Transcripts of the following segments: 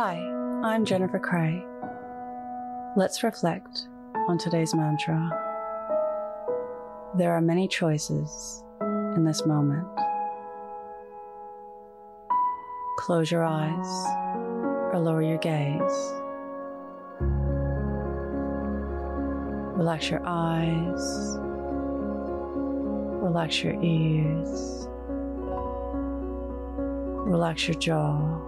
Hi, I'm Jennifer Cray. Let's reflect on today's mantra. There are many choices in this moment. Close your eyes or lower your gaze. Relax your eyes, relax your ears, relax your jaw.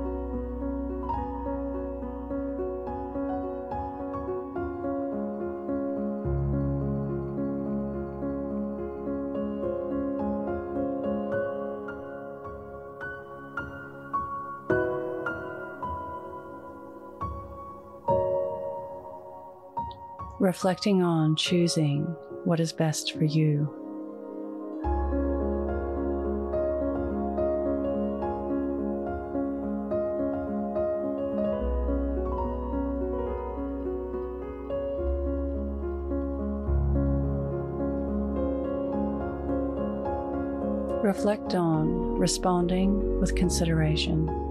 Reflecting on choosing what is best for you. Reflect on responding with consideration.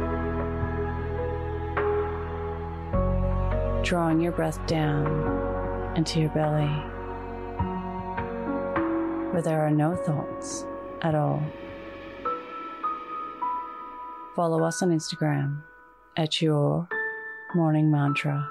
Drawing your breath down into your belly where there are no thoughts at all. Follow us on Instagram at your morning mantra.